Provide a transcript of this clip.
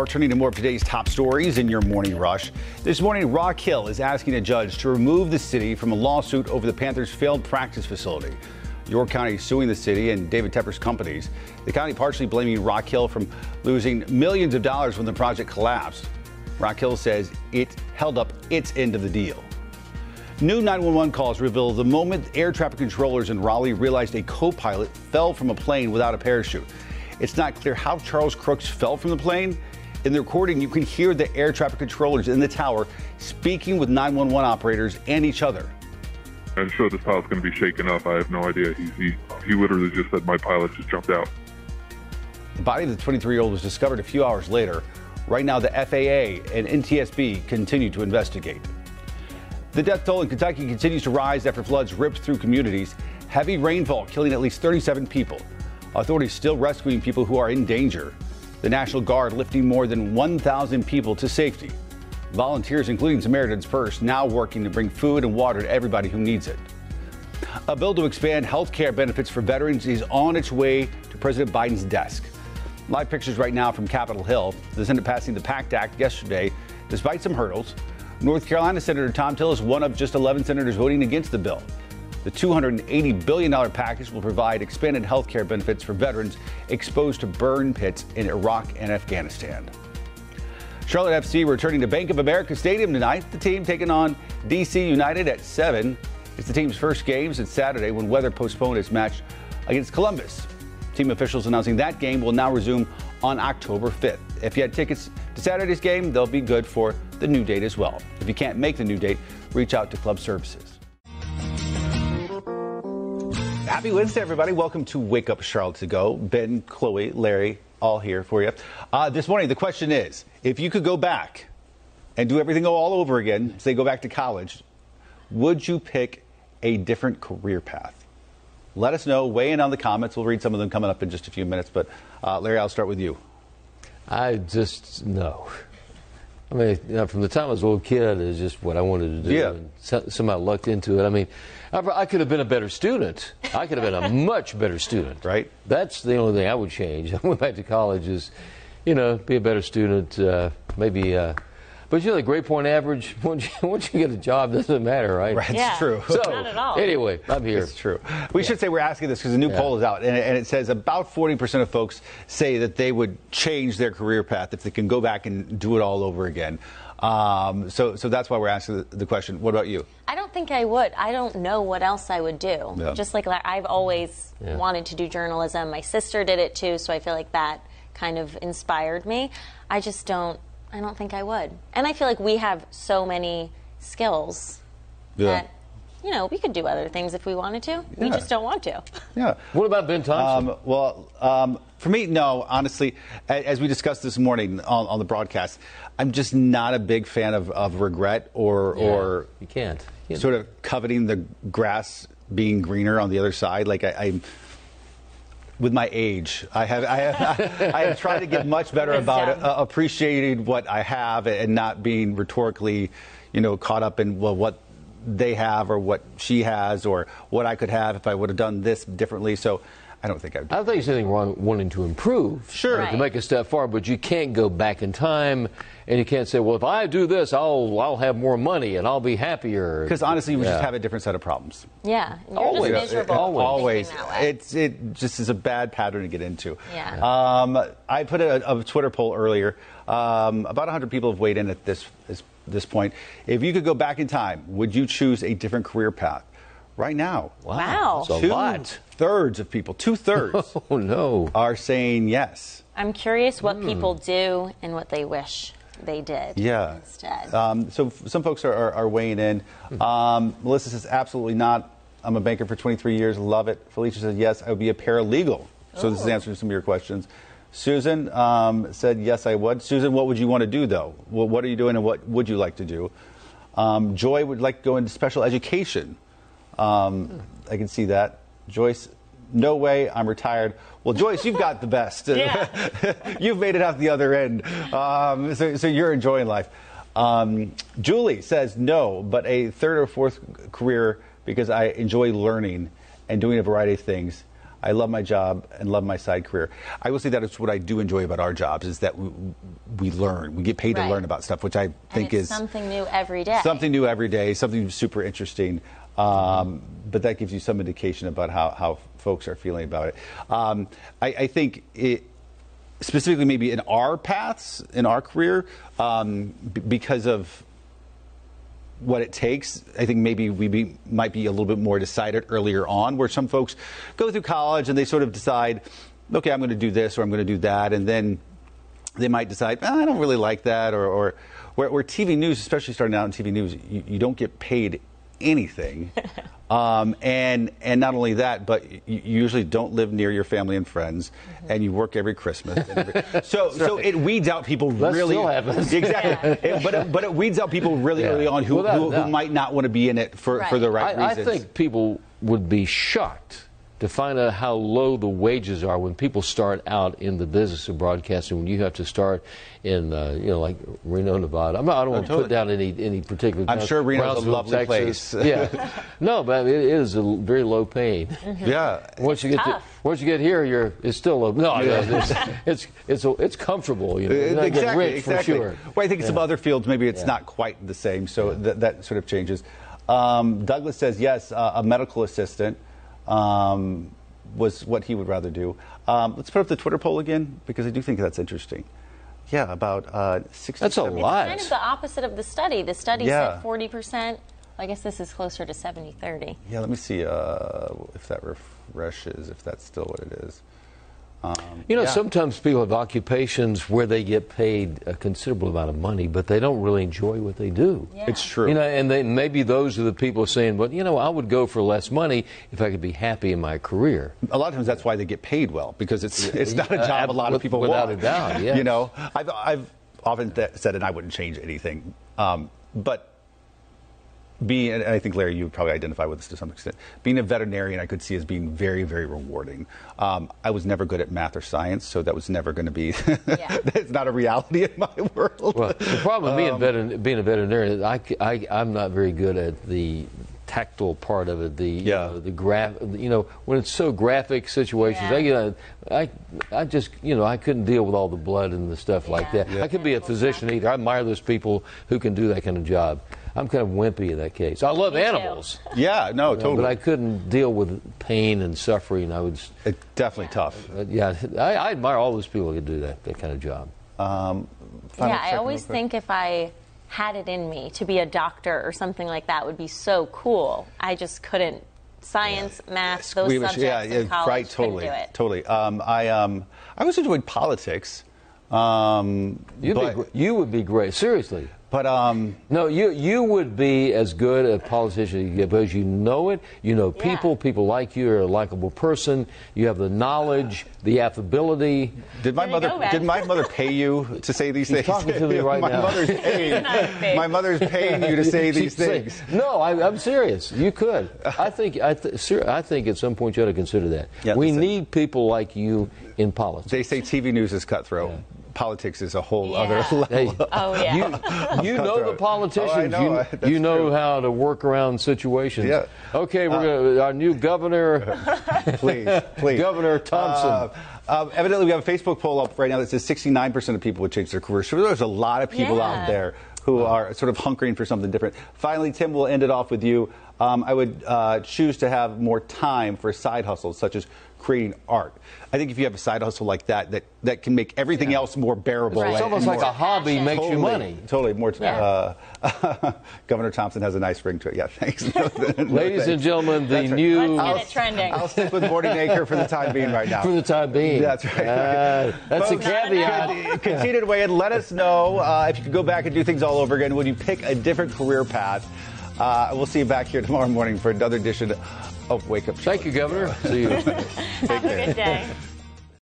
We're turning to more of today's top stories in your morning rush. This morning, Rock Hill is asking a judge to remove the city from a lawsuit over the Panthers' failed practice facility. York County is suing the city and David Tepper's companies. The county partially blaming Rock Hill from losing millions of dollars when the project collapsed. Rock Hill says it held up its end of the deal. New 911 calls reveal the moment air traffic controllers in Raleigh realized a co pilot fell from a plane without a parachute. It's not clear how Charles Crooks fell from the plane. In the recording, you can hear the air traffic controllers in the tower speaking with 911 operators and each other. I'm sure this pilot's going to be shaken up. I have no idea. He, he, he literally just said my pilot just jumped out. The body of the 23 year old was discovered a few hours later. Right now, the FAA and NTSB continue to investigate. The death toll in Kentucky continues to rise after floods ripped through communities. Heavy rainfall killing at least 37 people. Authorities still rescuing people who are in danger. The National Guard lifting more than 1,000 people to safety. Volunteers, including Samaritan's Purse, now working to bring food and water to everybody who needs it. A bill to expand health care benefits for veterans is on its way to President Biden's desk. Live pictures right now from Capitol Hill. The Senate passing the PACT Act yesterday, despite some hurdles. North Carolina Senator Thom Tillis, one of just 11 senators voting against the bill. The $280 billion package will provide expanded health care benefits for veterans exposed to burn pits in Iraq and Afghanistan. Charlotte FC returning to Bank of America Stadium tonight. The team taking on DC United at 7. It's the team's first game since Saturday when weather postponed its match against Columbus. Team officials announcing that game will now resume on October 5th. If you had tickets to Saturday's game, they'll be good for the new date as well. If you can't make the new date, reach out to club services. Happy Wednesday, everybody. Welcome to Wake Up Charlotte to Go. Ben, Chloe, Larry, all here for you. Uh, this morning, the question is if you could go back and do everything all over again, say go back to college, would you pick a different career path? Let us know. Weigh in on the comments. We'll read some of them coming up in just a few minutes. But uh, Larry, I'll start with you. I just, no. I mean, you know, from the time I was a little kid, it's just what I wanted to do. Yeah. And so, somehow lucked into it. I mean, I, I could have been a better student. I could have been a much better student. Right. That's the only thing I would change. I went back to college is, you know, be a better student. Uh, maybe, uh, but you know, the grade point average, once you, once you get a job, doesn't matter, right? Right, Yeah. true. So, Not at all. anyway, I'm here. It's true. We should say we're asking this because a new Yeah. poll is out, and, and it says about 40% of folks say that they would change their career path if they can go back and do it all over again. Um, so, so that's why we're asking the, the question. What about you? I don't think I would. I don't know what else I would do. Yeah. Just like I've always Yeah. wanted to do journalism. My sister did it too, so I feel like that kind of inspired me. I just don't. I don't think I would. And I feel like we have so many skills that you know we could do other things if we wanted to. We just don't want to. Yeah. What about Ben Thompson? Um, well, um, for me, no. Honestly, as we discussed this morning on, on the broadcast, I'm just not a big fan of, of regret or Yeah, or you can't. You sort of coveting the grass being greener on the other side. Like I, I with my age, I have I have, I have tried to get much better about Wisdom. uh, appreciating what I have and not being rhetorically, you know, caught up in well what they have or what she has or what I could have if I would have done this differently. So I don't think I would. I don't think there's anything wrong wanting to improve. Sure. or To make a step forward, but you can't go back in time and you can't say, well, if I do this, I'll, I'll have more money and I'll be happier. Because honestly, we Yeah. just have a different set of problems. Yeah, you're Always. just miserable. Al- thinking always. that. It's it just is a bad pattern to get into. Yeah. Um, I put a, a Twitter poll earlier. Um, about 100 people have weighed in at this, this this point. If you could go back in time, would you choose a different career path? Right now, Wow. That's a two lot. thirds of people, two thirds, Oh, no. are saying yes. I'm curious what Hmm. people do and what they wish they did. Yeah. Instead. Um, so some folks are, are, are weighing in. Um, Melissa says absolutely not. I'm a banker for 23 years. Love it. Felicia says yes. I would be a paralegal. So this is answering some of your questions. Susan um, said yes, I would. Susan, what would you want to do though? What, what are you doing, and what would you like to do? Um, Joy would like to go into special education. Um, I can see that. Joyce, no way. I'm retired. Well, Joyce, you've got the best. you've made it out the other end. Um, so, so you're enjoying life. Um, Julie says no, but a third or fourth career because I enjoy learning and doing a variety of things. I love my job and love my side career. I will say that it's what I do enjoy about our jobs is that we, we learn. We get paid Right. to learn about stuff, which I think is something new every day. something new every day, something super interesting. Um, but that gives you some indication about how, how folks are feeling about it. Um, I, I think it, specifically maybe in our paths, in our career, um, b- because of what it takes. I think maybe we be, might be a little bit more decided earlier on, where some folks go through college and they sort of decide, okay, I'm going to do this or I'm going to do that, and then they might decide, "Ah, I don't really like that, or, or where, where TV news, especially starting out in TV news, you, you don't get paid anything. um, and and not only that, but you, you usually don't live near your family and friends, and you work every Christmas. And every, so so it weeds out people That really still happens. exactly. It- but it, but it weeds out people really Yeah. early on who, Without a who, who might not want to be in it for, for the right I, I think people would be shocked to find out how low the wages are when people start out in the business of broadcasting. When you have to start in, uh, you know, like Reno, Nevada. I'm not, I don't want to totally. put down any any particular. I'm town. sure Reno's a Brownsville, lovely Texas. place. yeah, no, but it is a very low paying. yeah. Once you get to, once you get here, you're it's still low. No, it's it's it's, it's comfortable. You know, you're not getting rich for sure. Well, I think in some other fields maybe it's Yeah. not quite the same, so th- that sort of changes. Um, Douglas says yes, uh, a medical assistant um, was what he would rather do. Um, let's put up the Twitter poll again because I do think that's interesting. Yeah, about uh, 60. That's a 70 lot. Kind of the opposite of the study. The study Yeah. said 40%. I guess this is closer to 70 30. Yeah, let me see uh, if that refreshes, if that's still what it is. Um, You know, yeah. sometimes people have occupations where they get paid a considerable amount of money, but they don't really enjoy what they do. Yeah. It's true. You know, and they, maybe those are the people saying, "Well, you know, I would go for less money if I could be happy in my career." a lot of times that's why they get paid well because it's it's not a Uh, job a lot of people without want. a doubt, yes. You know, I've I've often th- said, and I wouldn't change anything, um, but being, and I think Larry, you would probably identify with this to some extent. Being a veterinarian, I could see as being very, very rewarding. Um, I was never good at math or science, so that was never going to be. Yeah. that's not a reality in my world. Well, the problem with being, veter- being a veterinarian, is I, c- I, am not very good at the tactile part of it. The you know, the graph. You know, when it's so graphic situations, Yeah. I, get, I, I just you know I couldn't deal with all the blood and the stuff like Yeah. that. I could be a physician either. I admire those people who can do that kind of job. I'm kind of wimpy in that case. I love Me too. animals, yeah, no, you know, totally. but I couldn't deal with pain and suffering. I would. s- it's definitely tough. uh, yeah, I, I admire all those people who can do that that kind of job. Um, Yeah, I always think if I had it in me to be a doctor or something like that would be so cool. I just couldn't. Science, math, those Squeamish, subjects yeah, in yeah, college right, couldn't totally, do it. totally. Um, I um, I always enjoyed politics, um, You'd be, but, gr- you would be great. Seriously. But um, No, you you would be as good a politician as you get because you know it. You know Yeah. people. People like you. You're a likable person. You have the knowledge, the affability. did my mother go, did my mother pay you to say these things? talking to me right my now. Mother's paying, my mother's paying you to say these Say- things. No, I, I'm serious. You could. I think. I, th- ser- I think at some point you ought to consider that. Yeah, we need people like you in politics. They say TV news is cutthroat. Politics is a whole Yeah. other level. Hey, Oh, yeah. You, you know the politicians. Oh, know. You, you know true. how to work around situations. Yeah. Okay, we're gonna our new governor. please, please. Governor Thompson. Uh, uh, evidently, we have a Facebook poll up right now that says 69% of people would change their career. So there's a lot of people Yeah. out there who are sort of hunkering for something different. Finally, Tim, we'll end it off with you. Um, I would uh, choose to have more time for side hustles such as creating art. I think if you have a side hustle like that, that, that can make everything else more bearable. Right. It's and almost like more- a hobby Passion. makes you money. Totally more. Yeah. Uh, Governor Thompson has a nice ring to it. Yeah, thanks. No, Ladies and gentlemen, the That's right. new Let's get it trending. I'll stick with Morningacre for the time being right now. for the time being. That's right. Uh, that's a Folks, caveat. con- Continue to weigh in. Let us know uh, if you could go back and do things all over again. Would you pick a different career path? Uh, we'll see you back here tomorrow morning for another edition of Wake Up Show. Thank you, Governor. See you. Have a good day.